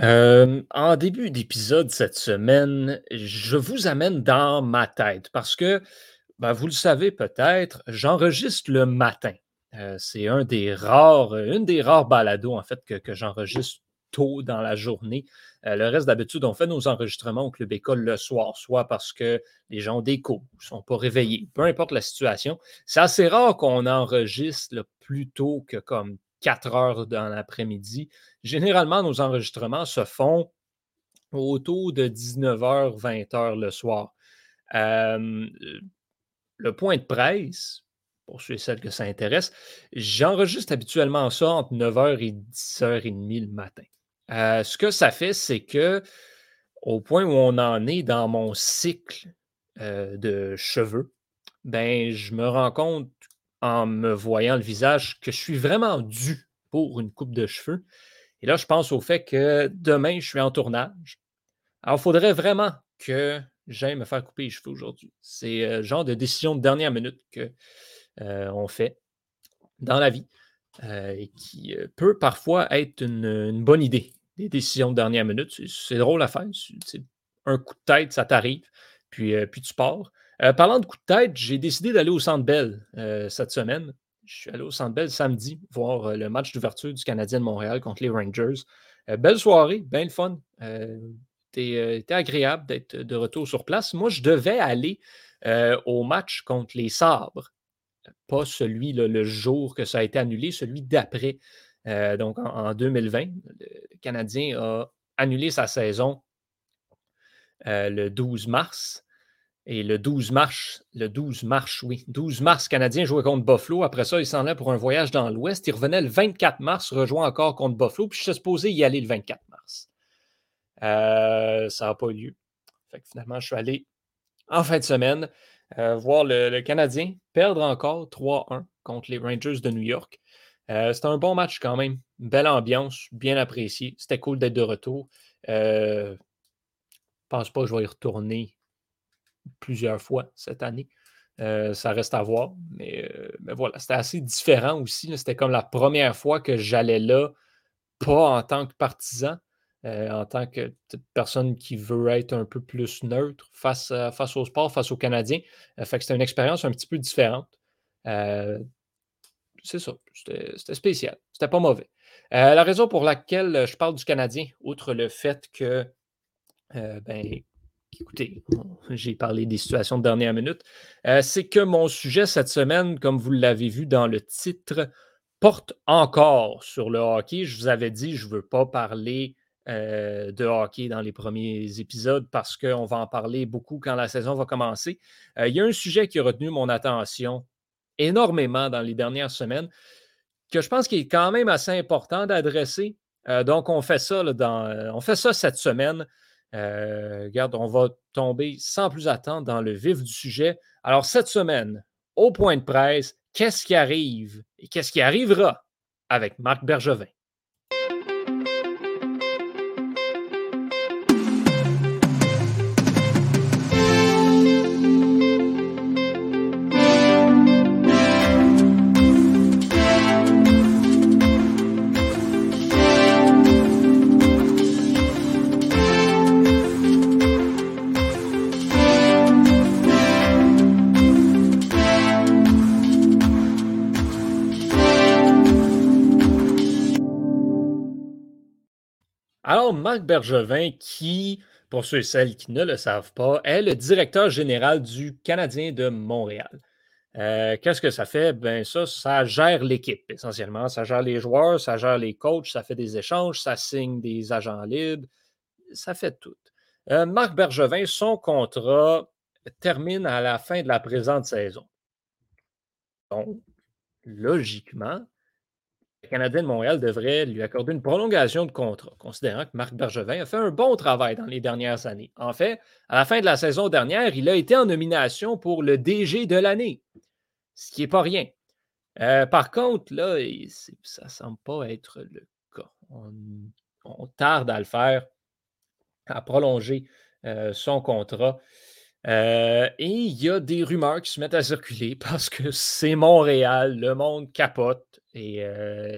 en début d'épisode cette semaine, je vous amène dans ma tête parce que, ben, vous le savez peut-être, j'enregistre le matin. c'est un des rares, une des rares balados en fait que, j'enregistre tôt dans la journée. le reste d'habitude, on fait nos enregistrements au Club École le soir, soit parce que les gens ont des cours, ne sont pas réveillés, peu importe la situation. C'est assez rare qu'on enregistre plus tôt que comme 4 heures dans l'après-midi. Généralement, nos enregistrements se font autour de 19h, 20h le soir. le point de presse, pour ceux et celles que ça intéresse, j'enregistre habituellement ça entre 9h et 10h30 le matin. Euh, ce que ça fait, c'est que au point où on en est dans mon cycle euh, de cheveux, ben, je me rends compte en me voyant le visage que je suis vraiment dû pour une coupe de cheveux. Et là, je pense au fait que demain, je suis en tournage. Alors, il faudrait vraiment que j'aille me faire couper les cheveux aujourd'hui. C'est euh, le genre de décision de dernière minute qu'on euh, fait dans la vie euh, et qui peut parfois être une, bonne idée. Des décisions de dernière minute, c'est drôle à faire. C'est un coup de tête, ça t'arrive, puis, puis tu pars. parlant de coup de tête, j'ai décidé d'aller au Centre Bell cette semaine. Je suis allé au Centre samedi voir le match d'ouverture du Canadien de Montréal contre les Rangers. belle soirée, bien le fun. C'était agréable d'être de retour sur place. Moi, je devais aller au match contre les Sabres, pas celui le jour que ça a été annulé, celui d'après. donc en, 2020, le Canadien a annulé sa saison le 12 mars. Et le 12 mars, le 12 mars, oui, 12 mars, Canadien jouait contre Buffalo. Après ça, il s'en allait pour un voyage dans l'Ouest. Il revenait le 24 mars, rejoint encore contre Buffalo. Puis je suis supposé y aller le 24 mars. Euh, ça n'a pas eu lieu. Fait finalement, je suis allé en fin de semaine euh, voir le, Canadien perdre encore 3-1 contre les Rangers de New York. Euh, c'était un bon match quand même. Belle ambiance, bien apprécié. C'était cool d'être de retour. Je ne pense pas que je vais y retourner plusieurs fois cette année. Euh, ça reste à voir. Mais, mais voilà, c'était assez différent aussi. C'était comme la première fois que j'allais là, pas en tant que partisan, euh, en tant que personne qui veut être un peu plus neutre face, face au sport, face aux Canadiens. Euh, fait que c'était une expérience un petit peu différente. c'est ça. C'était spécial. C'était pas mauvais. la raison pour laquelle je parle du Canadien, outre le fait que ben, écoutez, j'ai parlé des situations de dernière minute, euh, c'est que mon sujet cette semaine, comme vous l'avez vu dans le titre, porte encore sur le hockey. Je vous avais dit, je ne veux pas parler euh, de hockey dans les premiers épisodes parce qu'on va en parler beaucoup quand la saison va commencer. Euh, il y a un sujet qui a retenu mon attention énormément dans les dernières semaines que je pense qu'il est quand même assez important d'adresser. donc, on fait ça, dans, on fait ça cette semaine. Euh, regarde, on va tomber sans plus attendre dans le vif du sujet. Alors, cette semaine, au point de presse, qu'est-ce qui arrive et qu'est-ce qui arrivera avec Marc Bergevin? Marc Bergevin, qui, pour ceux et celles qui ne le savent pas, est le directeur général du Canadien de Montréal. Euh, qu'est-ce que ça fait? Ben ça, ça gère l'équipe essentiellement. Ça gère les joueurs, ça gère les coachs, ça fait des échanges, ça signe des agents libres, ça fait tout. Euh, Marc Bergevin, son contrat termine à la fin de la présente saison. Donc, logiquement, Canadien de Montréal devrait lui accorder une prolongation de contrat, considérant que Marc Bergevin a fait un bon travail dans les dernières années. En fait, à la fin de la saison dernière, il a été en nomination pour le DG de l'année, ce qui n'est pas rien. Euh, par contre, là, ça ne semble pas être le cas. On, tarde à le faire, à prolonger euh, son contrat. Euh, et il y a des rumeurs qui se mettent à circuler parce que c'est Montréal, le monde capote. Et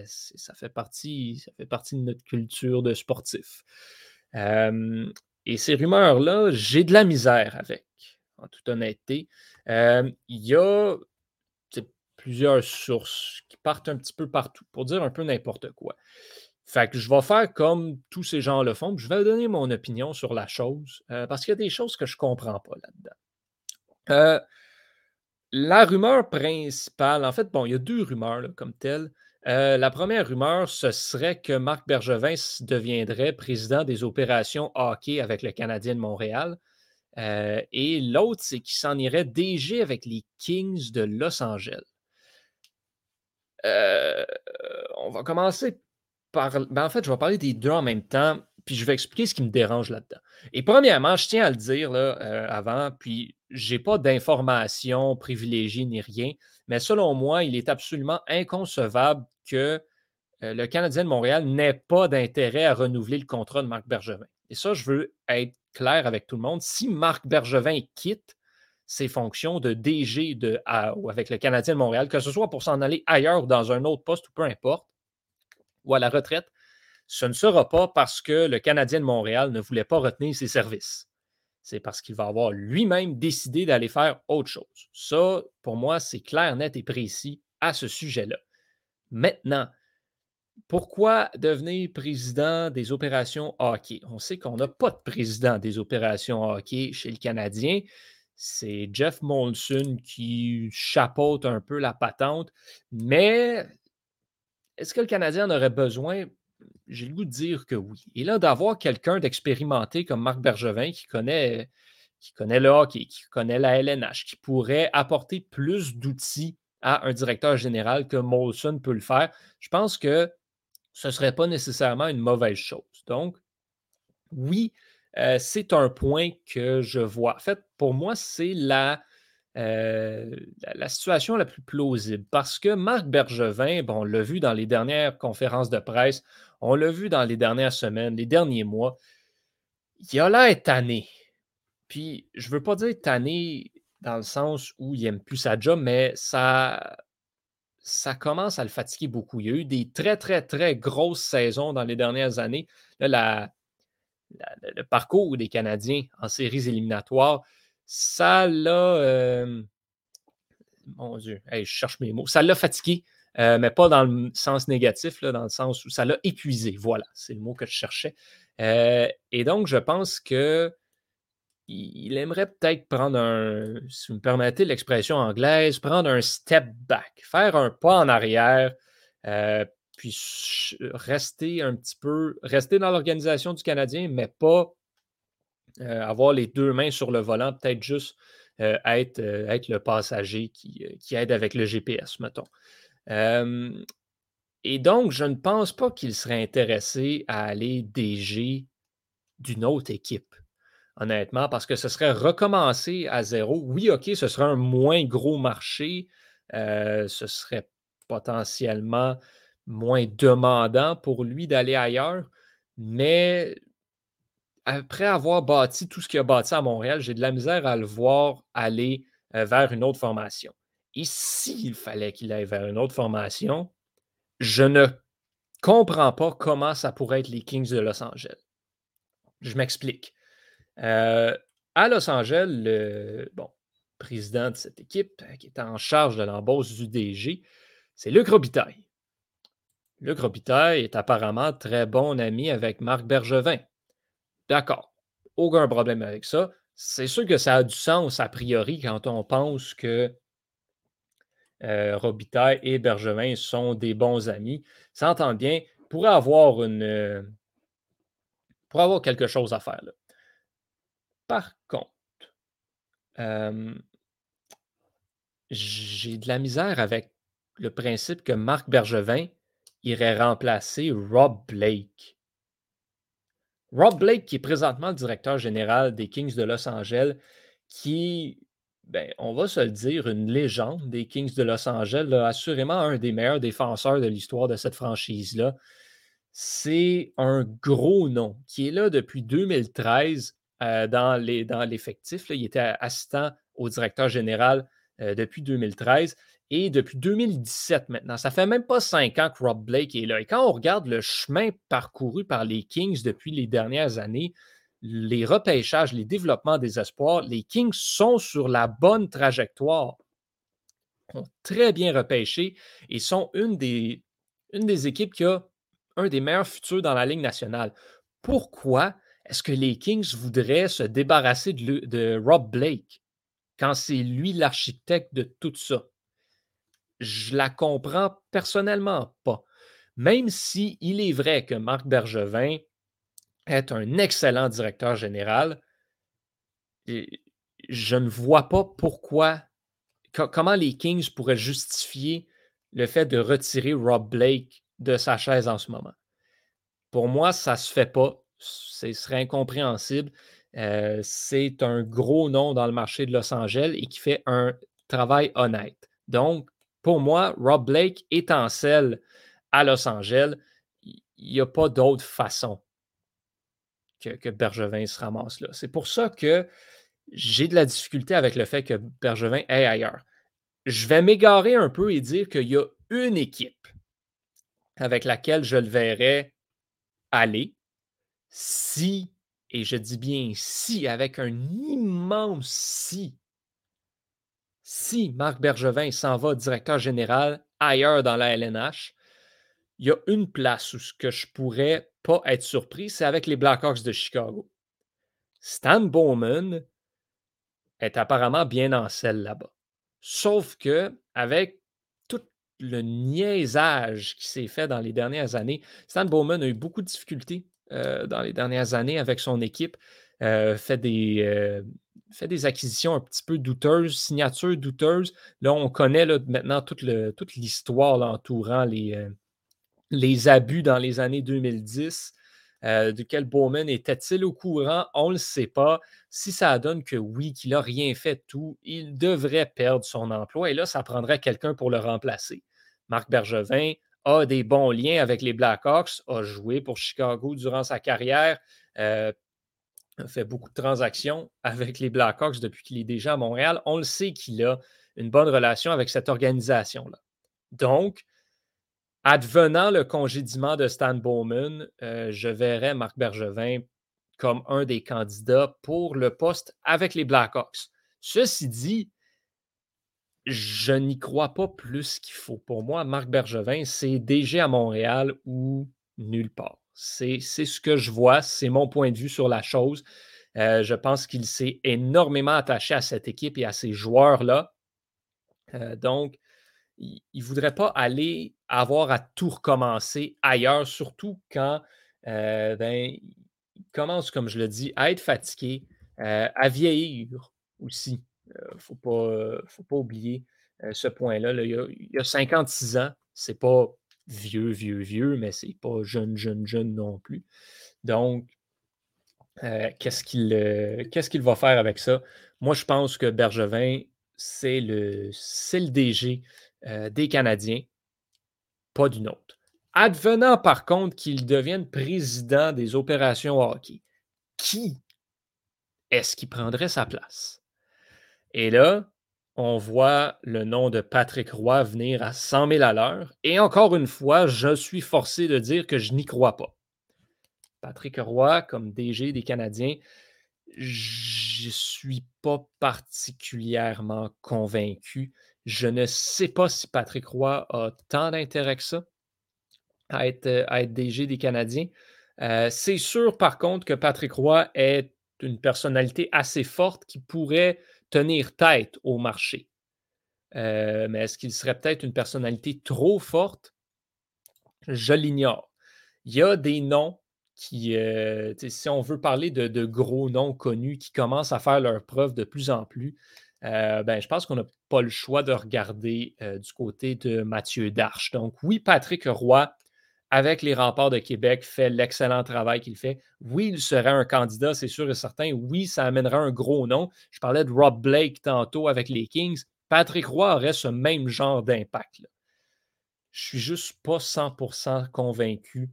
ça, fait partie, ça fait partie de notre culture de sportif. et ces rumeurs-là, j'ai de la misère avec, en toute honnêteté. il y a plusieurs sources qui partent un petit peu partout pour dire un peu n'importe quoi. Fait que je vais faire comme tous ces gens le font, je vais donner mon opinion sur la chose, parce qu'il y a des choses que je ne comprends pas là-dedans. La rumeur principale, en fait, bon, il y a deux rumeurs comme telles. la première rumeur, ce serait que Marc Bergevin deviendrait président des opérations hockey avec le Canadien de Montréal. et l'autre, c'est qu'il s'en irait DG avec les Kings de Los Angeles. on va commencer ben, en fait, je vais parler des deux en même temps, puis je vais expliquer ce qui me dérange là-dedans. Et premièrement, je tiens à le dire là, euh, avant, puis je n'ai pas d'informations privilégiées ni rien, mais selon moi, il est absolument inconcevable que euh, le Canadien de Montréal n'ait pas d'intérêt à renouveler le contrat de Marc Bergevin. Et ça, je veux être clair avec tout le monde. Si Marc Bergevin quitte ses fonctions de DG de, avec le Canadien de Montréal, que ce soit pour s'en aller ailleurs ou dans un autre poste ou peu importe, ou à la retraite, ce ne sera pas parce que le Canadien de Montréal ne voulait pas retenir ses services. C'est parce qu'il va avoir lui-même décidé d'aller faire autre chose. Ça, pour moi, c'est clair, net et précis à ce sujet-là. Maintenant, pourquoi devenir président des opérations hockey? On sait qu'on n'a pas de président des opérations hockey chez le Canadien. C'est Jeff Molson qui chapeaute un peu la patente, mais est-ce que le Canadien en aurait besoin? J'ai le goût de dire que oui. Et là, d'avoir quelqu'un d'expérimenté comme Marc Bergevin qui connaît, qui connaît le hockey, qui connaît la LNH, qui pourrait apporter plus d'outils à un directeur général que Molson peut le faire, je pense que ce ne serait pas nécessairement une mauvaise chose. Donc, oui, euh, c'est un point que je vois. En fait, pour moi, c'est la euh, la, situation la plus plausible. Parce que Marc Bergevin, bon, on l'a vu dans les dernières conférences de presse, on l'a vu dans les dernières semaines, les derniers mois, il a l'air tanné. Puis, je ne veux pas dire tanné dans le sens où il n'aime plus sa job, mais ça, commence à le fatiguer beaucoup. Il y a eu des très, très, très grosses saisons dans les dernières années. Le parcours des Canadiens en séries éliminatoires, ça l'a. Euh, mon Dieu, je cherche mes mots. Ça l'a fatigué, euh, mais pas dans le sens négatif, là, dans le sens où ça l'a épuisé. Voilà, c'est le mot que je cherchais. Euh, et donc, je pense que il aimerait peut-être prendre un, si vous me permettez l'expression anglaise, prendre un step back, faire un pas en arrière, puis rester un petit peu, rester dans l'organisation du Canadien, mais pas euh, avoir les deux mains sur le volant, peut-être juste euh, être, euh, être, le passager qui, aide avec le GPS, mettons. Et donc, je ne pense pas qu'il serait intéressé à aller DG d'une autre équipe, honnêtement, parce que ce serait recommencer à zéro. Oui, OK, ce serait un moins gros marché, ce serait potentiellement moins demandant pour lui d'aller ailleurs, mais après avoir bâti tout ce qu'il a bâti à Montréal, j'ai de la misère à le voir aller euh, vers une autre formation. Et s'il fallait qu'il aille vers une autre formation, je ne comprends pas comment ça pourrait être les Kings de Los Angeles. Je m'explique. Euh, à Los Angeles, le bon, président de cette équipe euh, qui est en charge de l'embauche du DG, c'est Luc Robitaille. Luc Robitaille est apparemment très bon ami avec Marc Bergevin. D'accord. Aucun problème avec ça. C'est sûr que ça a du sens a priori quand on pense que euh, Robitaille et Bergevin sont des bons amis. Ça entend bien. Pourrait avoir une. Euh, pour avoir quelque chose à faire. Par contre, euh, j'ai de la misère avec le principe que Marc Bergevin irait remplacer Rob Blake. Rob Blake, qui est présentement le directeur général des Kings de Los Angeles, qui, ben, on va se le dire, une légende des Kings de Los Angeles, assurément un des meilleurs défenseurs de l'histoire de cette franchise-là. C'est un gros nom qui est là depuis 2013 euh, dans l'effectif. il était assistant au directeur général euh, depuis 2013 Et depuis 2017 maintenant, ça fait même pas cinq ans que Rob Blake est là. Et quand on regarde le chemin parcouru par les Kings depuis les dernières années, les repêchages, les développements des espoirs, les Kings sont sur la bonne trajectoire. Ont très bien repêché et sont une des, équipes qui a un des meilleurs futurs dans la Ligue nationale. Pourquoi est-ce que les Kings voudraient se débarrasser de, Rob Blake quand c'est lui l'architecte de tout ça? Je la comprends personnellement pas. Même si est vrai que Marc Bergevin est un excellent directeur général, je ne vois pas pourquoi, comment les Kings pourraient justifier le fait de retirer Rob Blake de sa chaise en ce moment. Pour moi, ça ne se fait pas. Ce serait incompréhensible. Euh, c'est un gros nom dans le marché de Los Angeles et qui fait un travail honnête. Donc, pour moi, Rob Blake étincelle à Los Angeles. Il n'y a pas d'autre façon que, Bergevin se ramasse là. C'est pour ça que j'ai de la difficulté avec le fait que Bergevin est ailleurs. Je vais m'égarer un peu et dire qu'il y a une équipe avec laquelle je le verrais aller si, et je dis bien si, avec un immense si, si Marc Bergevin s'en va directeur général ailleurs dans la LNH, il y a une place où ce que je pourrais pas être surpris, c'est avec les Blackhawks de Chicago. Stan Bowman est apparemment bien en selle là-bas. Sauf que avec le niaisage qui s'est fait dans les dernières années. Stan Bowman a eu beaucoup de difficultés euh, dans les dernières années avec son équipe, euh, fait, des, euh, fait des acquisitions un petit peu douteuses, signatures douteuses. Là, on connaît maintenant toute, l'histoire entourant les, les abus dans les années 2010. de quel Bowman était-il au courant? On ne le sait pas. Si ça donne que oui, qu'il n'a rien fait de tout, il devrait perdre son emploi et là, ça prendrait quelqu'un pour le remplacer. Marc Bergevin a des bons liens avec les Blackhawks, a joué pour Chicago durant sa carrière, euh, fait beaucoup de transactions avec les Blackhawks depuis qu'il est déjà à Montréal. On le sait qu'il a une bonne relation avec cette organisation-là. Donc, advenant le congédiement de Stan Bowman, euh, je verrais Marc Bergevin comme un des candidats pour le poste avec les Blackhawks. Ceci dit, je n'y crois pas plus qu'il faut. Pour moi, Marc Bergevin, c'est DG à Montréal ou nulle part. C'est ce que je vois, c'est mon point de vue sur la chose. Euh, je pense qu'il s'est énormément attaché à cette équipe et à ces joueurs-là. Euh, donc, il ne voudrait pas aller avoir à tout recommencer ailleurs, surtout quand euh, ben, il commence, comme je le dis, à être fatigué, à vieillir aussi. Il ne faut pas, faut pas oublier ce point-là. Il, y a 56 ans. C'est pas vieux, vieux, vieux, mais c'est pas jeune, jeune, jeune non plus. Donc, qu'est-ce qu'il va faire avec ça? Moi, je pense que Bergevin, c'est le, le DG des Canadiens, pas d'une autre. Advenant par contre qu'il devienne président des opérations hockey, qui est-ce qui prendrait sa place? Et là, on voit le nom de Patrick Roy venir à 100 000 à l'heure. Et encore une fois, je suis forcé de dire que je n'y crois pas. Patrick Roy, comme DG des Canadiens, je ne suis pas particulièrement convaincu. Je ne sais pas si Patrick Roy a tant d'intérêt que ça à être, être DG des Canadiens. Euh, c'est sûr, par contre, que Patrick Roy est une personnalité assez forte qui pourrait tenir tête au marché. Euh, mais est-ce qu'il serait peut-être une personnalité trop forte? Je l'ignore. Il y a des noms qui, euh, si on veut parler de, gros noms connus qui commencent à faire leur preuve de plus en plus, euh, ben, je pense qu'on n'a pas le choix de regarder du côté de Mathieu Darche. Donc oui, Patrick Roy avec les remparts de Québec, fait l'excellent travail qu'il fait. Oui, il serait un candidat, c'est sûr et certain. Oui, ça amènerait un gros nom. Je parlais de Rob Blake tantôt avec les Kings. Patrick Roy aurait ce même genre d'impact. Je suis juste pas 100% convaincu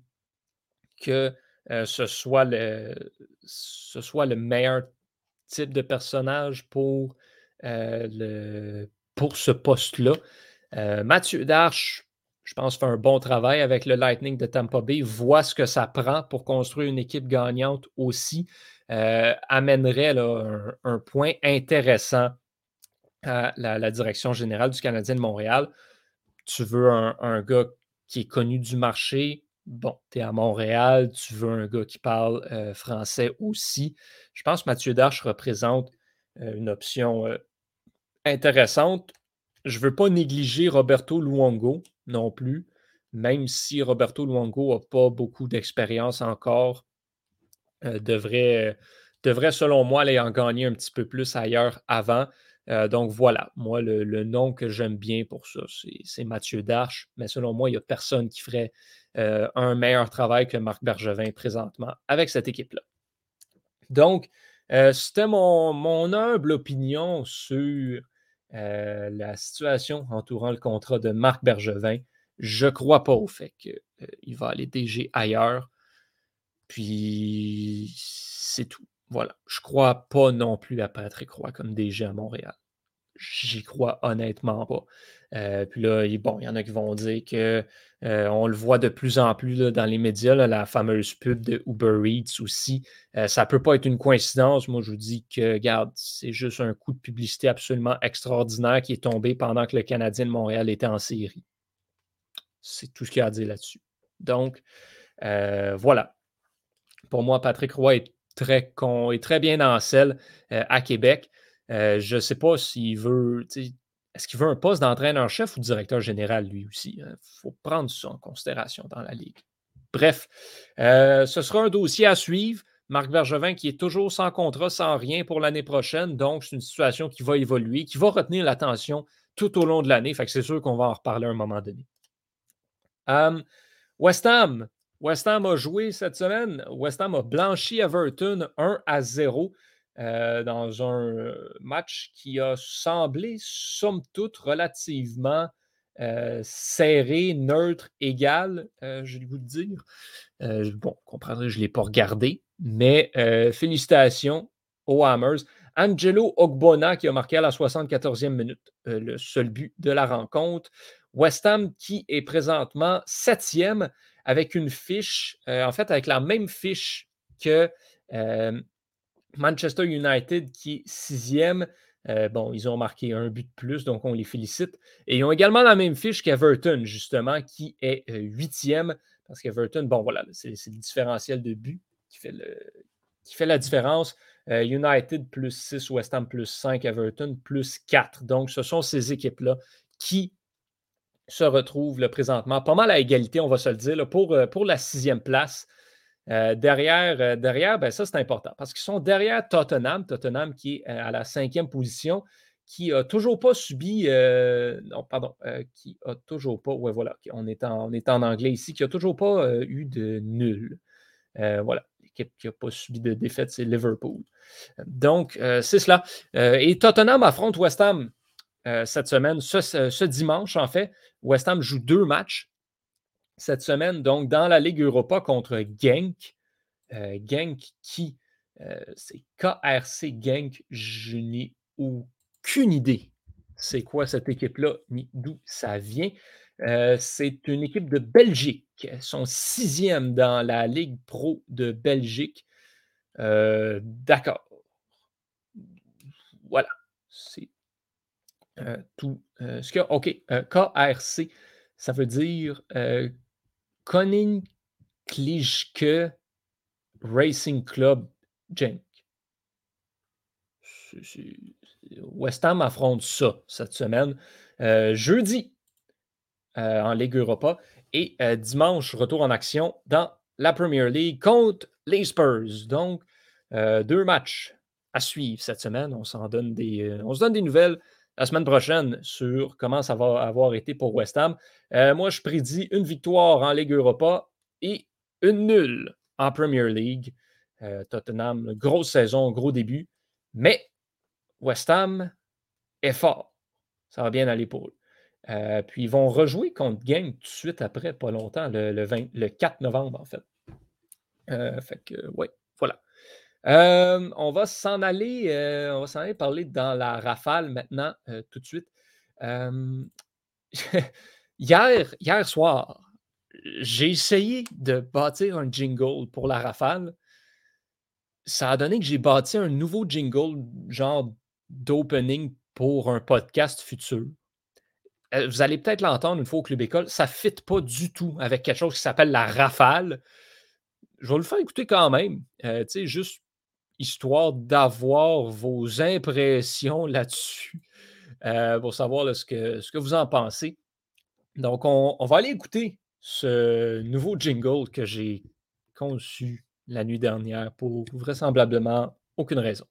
que euh, ce, soit le, ce soit le meilleur type de personnage pour, euh, le, pour ce poste-là. Mathieu Darche, je pense, fait un bon travail avec le Lightning de Tampa Bay, voit ce que ça prend pour construire une équipe gagnante aussi, euh, amènerait un, point intéressant à la, direction générale du Canadien de Montréal. Tu veux un, gars qui est connu du marché, bon, tu es à Montréal, tu veux un gars qui parle euh, français aussi. Je pense que Mathieu Darche représente euh, une option intéressante. Je ne veux pas négliger Roberto Luongo non plus, même si Roberto Luongo n'a pas beaucoup d'expérience encore, euh, devrait, devrait, selon moi, aller en gagner un petit peu plus ailleurs avant. Euh, donc voilà, moi, le, nom que j'aime bien pour ça, c'est Mathieu Darche, mais selon moi, il n'y a personne qui ferait euh, un meilleur travail que Marc Bergevin présentement avec cette équipe-là. Donc, c'était mon, mon, humble opinion sur euh, la situation entourant le contrat de Marc Bergevin, je ne crois pas au fait qu'il euh, va aller DG ailleurs. Puis c'est tout. Voilà. Je ne crois pas non plus à Patrick Roy comme DG à Montréal. J'y crois honnêtement pas. Euh, puis là, bon, il y en a qui vont dire que euh, on le voit de plus en plus dans les médias, la fameuse pub de Uber Eats aussi. Euh, ça ne peut pas être une coïncidence. Moi, je vous dis que, regarde, c'est juste un coup de publicité absolument extraordinaire qui est tombé pendant que le Canadien de Montréal était en série. C'est tout ce qu'il y a à dire là-dessus. Donc, voilà. Pour moi, Patrick Roy est très, con, est très bien en selle à Québec. Je ne sais pas s'il veut. Est-ce qu'il veut un poste d'entraîneur-chef ou directeur général, lui aussi? Il hein? faut prendre ça en considération dans la Ligue. Bref, euh, ce sera un dossier à suivre. Marc Bergevin qui est toujours sans contrat, sans rien pour l'année prochaine. Donc, c'est une situation qui va évoluer, qui va retenir l'attention tout au long de l'année. C'est sûr qu'on va en reparler à un moment donné. Euh, West Ham. West Ham a joué cette semaine. West Ham a blanchi Everton 1 à 0. Euh, dans un euh, match qui a semblé, somme toute, relativement euh, serré, neutre, égal, j'ai le dire. bon, vous comprendrez, je ne l'ai pas regardé, mais félicitations aux Hammers. Angelo Ogbona qui a marqué à la 74e minute le seul but de la rencontre. West Ham qui est présentement septième avec une fiche, en fait avec la même fiche que Manchester United qui est sixième. Euh, bon, ils ont marqué un but de plus, donc on les félicite. Et ils ont également la même fiche qu'Everton, justement, qui est euh, huitième. Parce qu'Everton, bon, voilà, c'est le différentiel de but qui fait, le, qui fait la différence. Euh, United plus 6, West Ham plus 5, Everton plus 4. Donc, ce sont ces équipes-là qui se retrouvent présentement pas mal à égalité, on va se le dire, pour, pour la sixième place. Euh, derrière, euh, derrière ben ça, c'est important parce qu'ils sont derrière Tottenham, Tottenham qui est euh, à la cinquième position, qui n'a toujours pas subi, non, pardon, qui a toujours pas, ouais, voilà, on est, en, on est en anglais ici, qui n'a toujours pas eu de nul. voilà, l'équipe qui n'a pas subi de défaite, c'est Liverpool. Donc, c'est cela. et Tottenham affronte West Ham cette semaine, ce, ce, dimanche, en fait. West Ham joue deux matchs cette semaine, donc dans la Ligue Europa contre Genk. Euh, Genk qui, euh, c'est KRC Genk, je n'ai aucune idée c'est quoi cette équipe-là, ni d'où ça vient. Euh, c'est une équipe de Belgique. Sont sixième dans la Ligue Pro de Belgique. D'accord. Voilà. C'est tout ce que. OK. KRC, ça veut dire Koning Klijke Racing Club Genk. West Ham affronte ça cette semaine. Euh, jeudi euh, en Ligue Europa et euh, dimanche, retour en action dans la Premier League contre les Spurs. Donc, deux matchs à suivre cette semaine. On s'en donne des, on se donne des nouvelles la semaine prochaine sur comment ça va avoir été pour West Ham. Euh, moi, je prédis une victoire en Ligue Europa et une nulle en Premier League. Euh, Tottenham, grosse saison, gros début. Mais West Ham est fort. Ça va bien aller pour. Euh, puis ils vont rejouer contre Gang tout de suite après, pas longtemps, le, le 4 novembre en fait. fait que, ouais. Euh, on va s'en aller, euh, on va s'en aller parler dans la rafale maintenant, euh, tout de suite. hier, hier soir, j'ai essayé de bâtir un jingle pour la rafale. Ça a donné que j'ai bâti un nouveau jingle, genre d'opening pour un podcast futur. Vous allez peut-être l'entendre une fois au Club École. Ça ne fit pas du tout avec quelque chose qui s'appelle la rafale. Je vais le faire écouter quand même. Tu sais, juste histoire d'avoir vos impressions là-dessus euh, pour savoir ce, que, ce que vous en pensez. Donc, on, va aller écouter ce nouveau jingle que j'ai conçu la nuit dernière pour vraisemblablement aucune raison.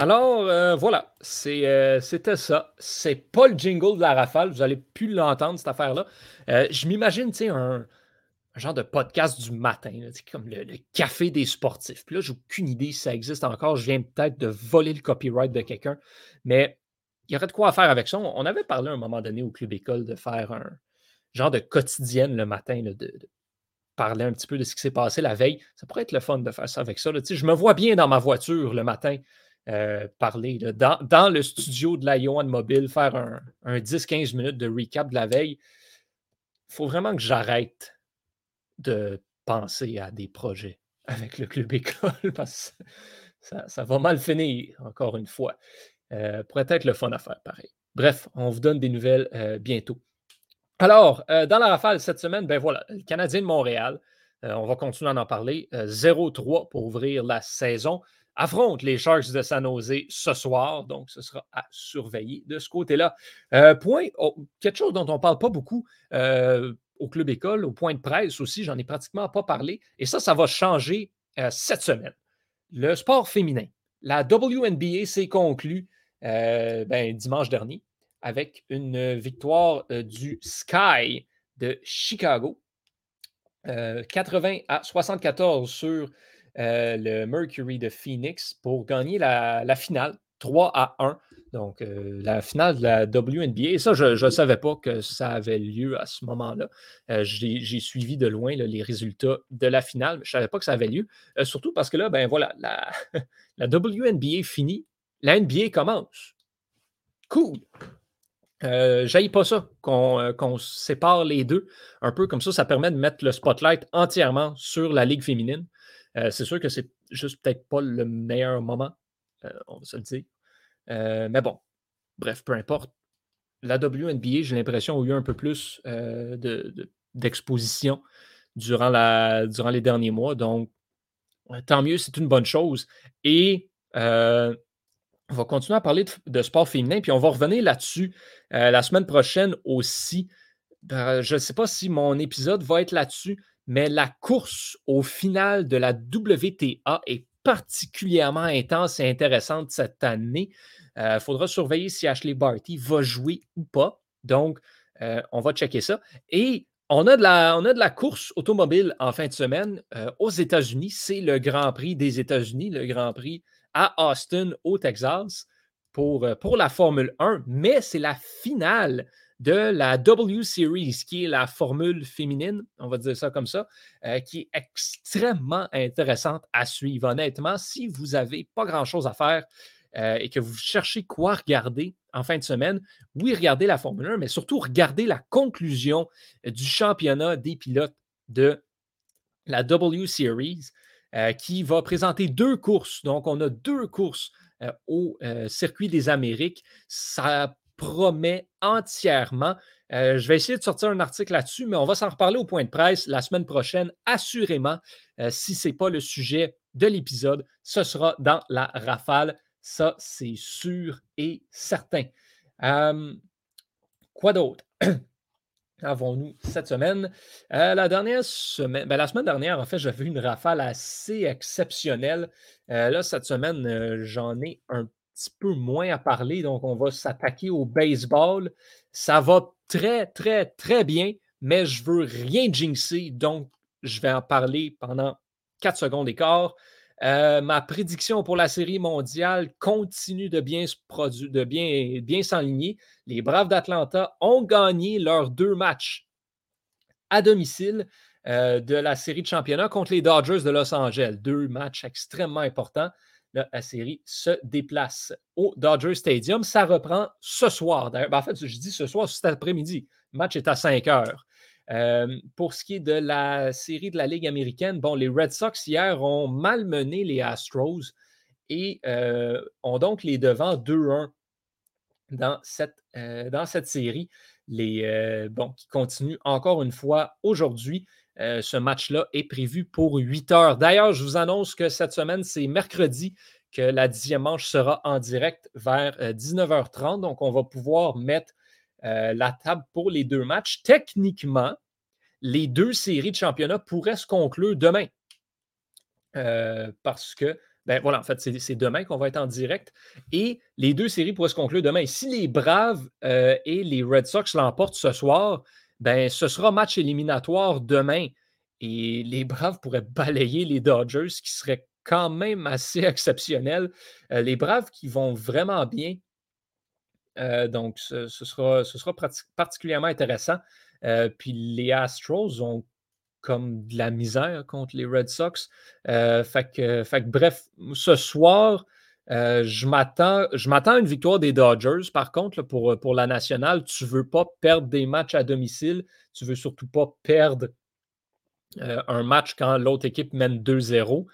Alors, euh, voilà, euh, c'était ça. C'est pas le jingle de la rafale, vous allez plus l'entendre, cette affaire-là. Euh, je m'imagine, tu sais, un, genre de podcast du matin, comme le, café des sportifs. Puis là, j'ai aucune idée si ça existe encore. Je viens peut-être de voler le copyright de quelqu'un, mais il y aurait de quoi faire avec ça. On avait parlé à un moment donné au Club École de faire un genre de quotidienne le matin, de, parler un petit peu de ce qui s'est passé la veille. Ça pourrait être le fun de faire ça avec ça. Je me vois bien dans ma voiture le matin euh, parler. Dans, le studio de la Yohan Mobile, faire un, 10-15 minutes de recap de la veille, il faut vraiment que j'arrête de penser à des projets avec le club école parce que ça, va mal finir, encore une fois. Euh, pourrait être le fun à faire pareil. Bref, on vous donne des nouvelles euh, bientôt. Alors, dans la rafale cette semaine, ben voilà, le Canadien de Montréal, on va continuer à en parler. 0-3 pour ouvrir la saison affronte les Sharks de San Jose ce soir. Donc, ce sera à surveiller de ce côté-là. Euh, point, oh, quelque chose dont on ne parle pas beaucoup euh, au Club École, au point de presse aussi, j'en ai pratiquement pas parlé. Et ça, ça va changer euh, cette semaine. Le sport féminin. La WNBA s'est conclue ben, dimanche dernier avec une victoire du Sky de Chicago. 80 à 74 sur euh, le Mercury de Phoenix pour gagner la, finale 3 à 1. Donc, euh, la finale de la WNBA. Et ça, je ne savais pas que ça avait lieu à ce moment-là. Euh, j'ai suivi de loin les résultats de la finale, mais je ne savais pas que ça avait lieu. surtout parce que là, ben voilà, la, WNBA finit, la NBA commence. Cool. Euh, pas ça, qu'on sépare les deux. Un peu comme ça, ça permet de mettre le spotlight entièrement sur la Ligue féminine. Euh, c'est sûr que c'est juste peut-être pas le meilleur moment, euh, on va se le dire. Euh, mais bon, bref, peu importe. La WNBA, j'ai l'impression, a eu un peu plus d'exposition durant, les derniers mois. Donc, tant mieux, c'est une bonne chose. Et on va continuer à parler de, sport féminin, puis on va revenir là-dessus la semaine prochaine aussi. Ben, je ne sais pas si mon épisode va être là-dessus, mais la course au final de la WTA est particulièrement intense et intéressante cette année. Il euh, faudra surveiller si Ashley Barty va jouer ou pas. Donc, euh, on va checker ça. Et on a, de la, course automobile en fin de semaine euh, aux États-Unis. C'est le Grand Prix des États-Unis, le Grand Prix à Austin, au Texas, pour la Formule 1. Mais c'est la finale de la W Series, qui est la formule féminine, on va dire ça comme ça, euh, qui est extrêmement intéressante à suivre. Honnêtement, si vous n'avez pas grand-chose à faire euh, et que vous cherchez quoi regarder en fin de semaine, oui, regardez la Formule 1, mais surtout regardez la conclusion euh, du championnat des pilotes de la W Series. qui va présenter deux courses. Donc, on a deux courses au circuit des Amériques. Ça promet entièrement. Euh, je vais essayer de sortir un article là-dessus, mais on va s'en reparler au point de presse la semaine prochaine, assurément. Euh, si ce n'est pas le sujet de l'épisode, ce sera dans la rafale. Ça, c'est sûr et certain. Euh, quoi d'autre? avons-nous cette semaine? la dernière semaine, ben, la semaine dernière, en fait, j'avais une rafale assez exceptionnelle. là, cette semaine, j'en ai un petit peu moins à parler, donc on va s'attaquer au baseball. Ça va très, très, très bien mais je veux rien jinxer, donc je vais en parler pendant 4 secondes et quart. Euh, ma prédiction pour la série mondiale continue de bien se produire, de bien, bien s'enligner. Les Braves d'Atlanta ont gagné leurs deux matchs à domicile euh, de la série de championnat contre les Dodgers de Los Angeles. Deux matchs extrêmement importants. La série se déplace au Dodger Stadium. Ça reprend ce soir. Ben, en fait, je dis ce soir, cet après-midi. Le match est à 5 heures. Euh, pour ce qui est de la série de la Ligue américaine, bon, les Red Sox hier ont malmené les Astros et euh, ont donc les devants 2-1 dans cette, euh, dans cette série. Les, bon, qui continue encore une fois aujourd'hui. Ce match-là est prévu pour 8 heures. D'ailleurs, je vous annonce que cette semaine, c'est mercredi que la dixième manche sera en direct vers 19h30. Donc, on va pouvoir mettre euh, la table pour les deux matchs. Techniquement, les deux séries de championnat pourraient se conclure demain. Euh, parce que, ben voilà, en fait, c'est demain qu'on va être en direct. Et les deux séries pourraient se conclure demain. si les Braves euh, et les Red Sox l'emportent ce soir, ben, ce sera match éliminatoire demain. Et les Braves pourraient balayer les Dodgers, ce qui serait quand même assez exceptionnel. les Braves qui vont vraiment bien euh, donc, ce, sera, ce sera particulièrement intéressant. Euh, puis les Astros ont comme de la misère contre les Red Sox. Euh, fait, que, bref, ce soir, je m'attends à une victoire des Dodgers. Par contre, pour, pour la nationale, tu ne veux pas perdre des matchs à domicile. Tu ne veux surtout pas perdre un match quand l'autre équipe mène 2-0.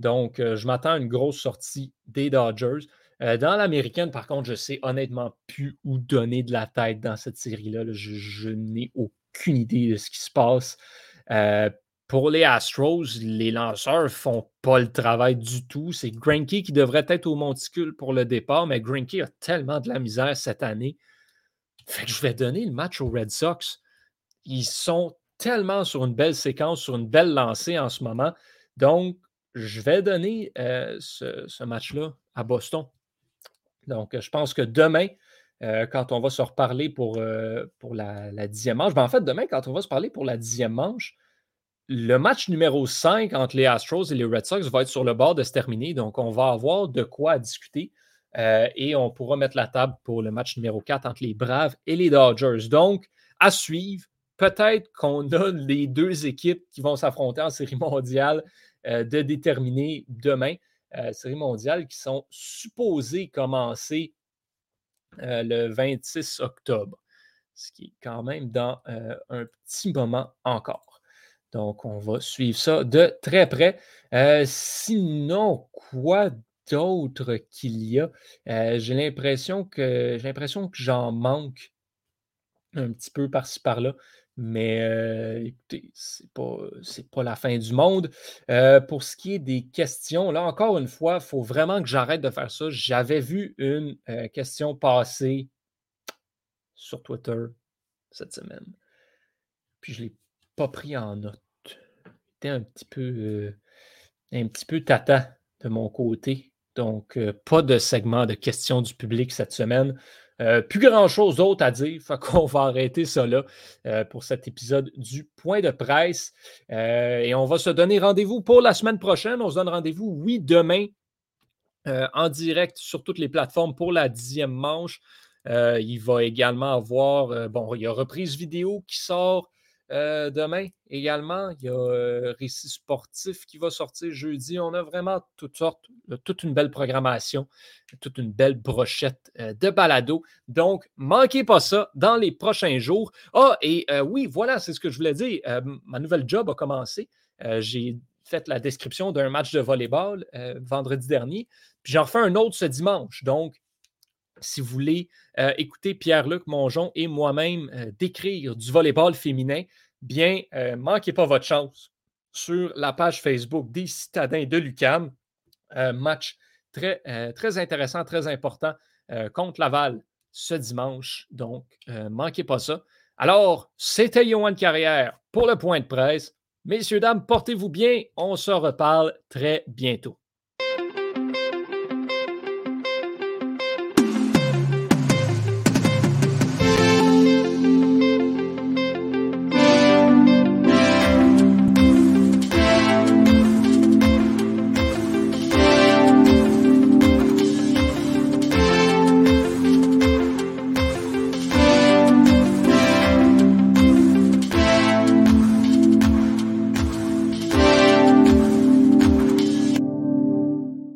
Donc, je m'attends à une grosse sortie des Dodgers. Euh, dans l'américaine, par contre, je sais honnêtement plus où donner de la tête dans cette série-là. Je, n'ai aucune idée de ce qui se passe. Pour les Astros, les lanceurs ne font pas le travail du tout. C'est Granky qui devrait être au monticule pour le départ, mais Granky a tellement de la misère cette année. Fait je vais donner le match aux Red Sox. Ils sont tellement sur une belle séquence, sur une belle lancée en ce moment. Donc, je vais donner euh, ce match-là à Boston. Donc, je pense que demain, euh, quand on va se reparler pour, euh, la, dixième manche, ben, en fait, demain, quand on va se parler pour la dixième manche, le match numéro 5 entre les Astros et les Red Sox va être sur le bord de se terminer. Donc, on va avoir de quoi discuter euh, et on pourra mettre la table pour le match numéro 4 entre les Braves et les Dodgers. Donc, à suivre. Peut-être qu'on a les deux équipes qui vont s'affronter en série mondiale de déterminer demain. Euh, série mondiale qui sont supposées commencer euh, le 26 octobre, ce qui est quand même dans euh, un petit moment encore. Donc, on va suivre ça de très près. sinon, quoi d'autre qu'il y a? j'ai l'impression que j'ai l'impression que j'en manque un petit peu par-ci par-là. Mais euh, écoutez, ce n'est pas, pas la fin du monde. Euh, pour ce qui est des questions, là, encore une fois, il faut vraiment que j'arrête de faire ça. J'avais vu une euh, question passer sur Twitter cette semaine. Puis je ne l'ai pas pris en note. C'était un petit peu un petit peu tata de mon côté. Donc, pas de segment de questions du public cette semaine. Plus grand-chose d'autre à dire. Fait qu'on va arrêter ça là pour cet épisode du point de presse. Et on va se donner rendez-vous pour la semaine prochaine. On se donne rendez-vous, oui, demain, en direct sur toutes les plateformes pour la dixième manche. il va également avoir, bon, il y a reprise vidéo qui sort euh, demain également, il y a euh, Récit sportif qui va sortir jeudi. On a vraiment toutes sortes, toute une belle programmation, toute une belle brochette euh, de balado. Donc, manquez pas ça dans les prochains jours. Ah, et oui, voilà, c'est ce que je voulais dire. ma nouvelle job a commencé. J'ai fait la description d'un match de volleyball vendredi dernier. Puis j'en refais un autre ce dimanche. Donc, si vous voulez euh, écouter Pierre-Luc Mongeon et moi-même euh, décrire du volleyball féminin, bien, euh, manquez pas votre chance sur la page Facebook des citadins de l'UCAM. match très, très intéressant, très important contre Laval ce dimanche. Donc, manquez pas ça. Alors, c'était Yohan Carrière pour le point de presse. Messieurs, dames, portez-vous bien. On se reparle très bientôt.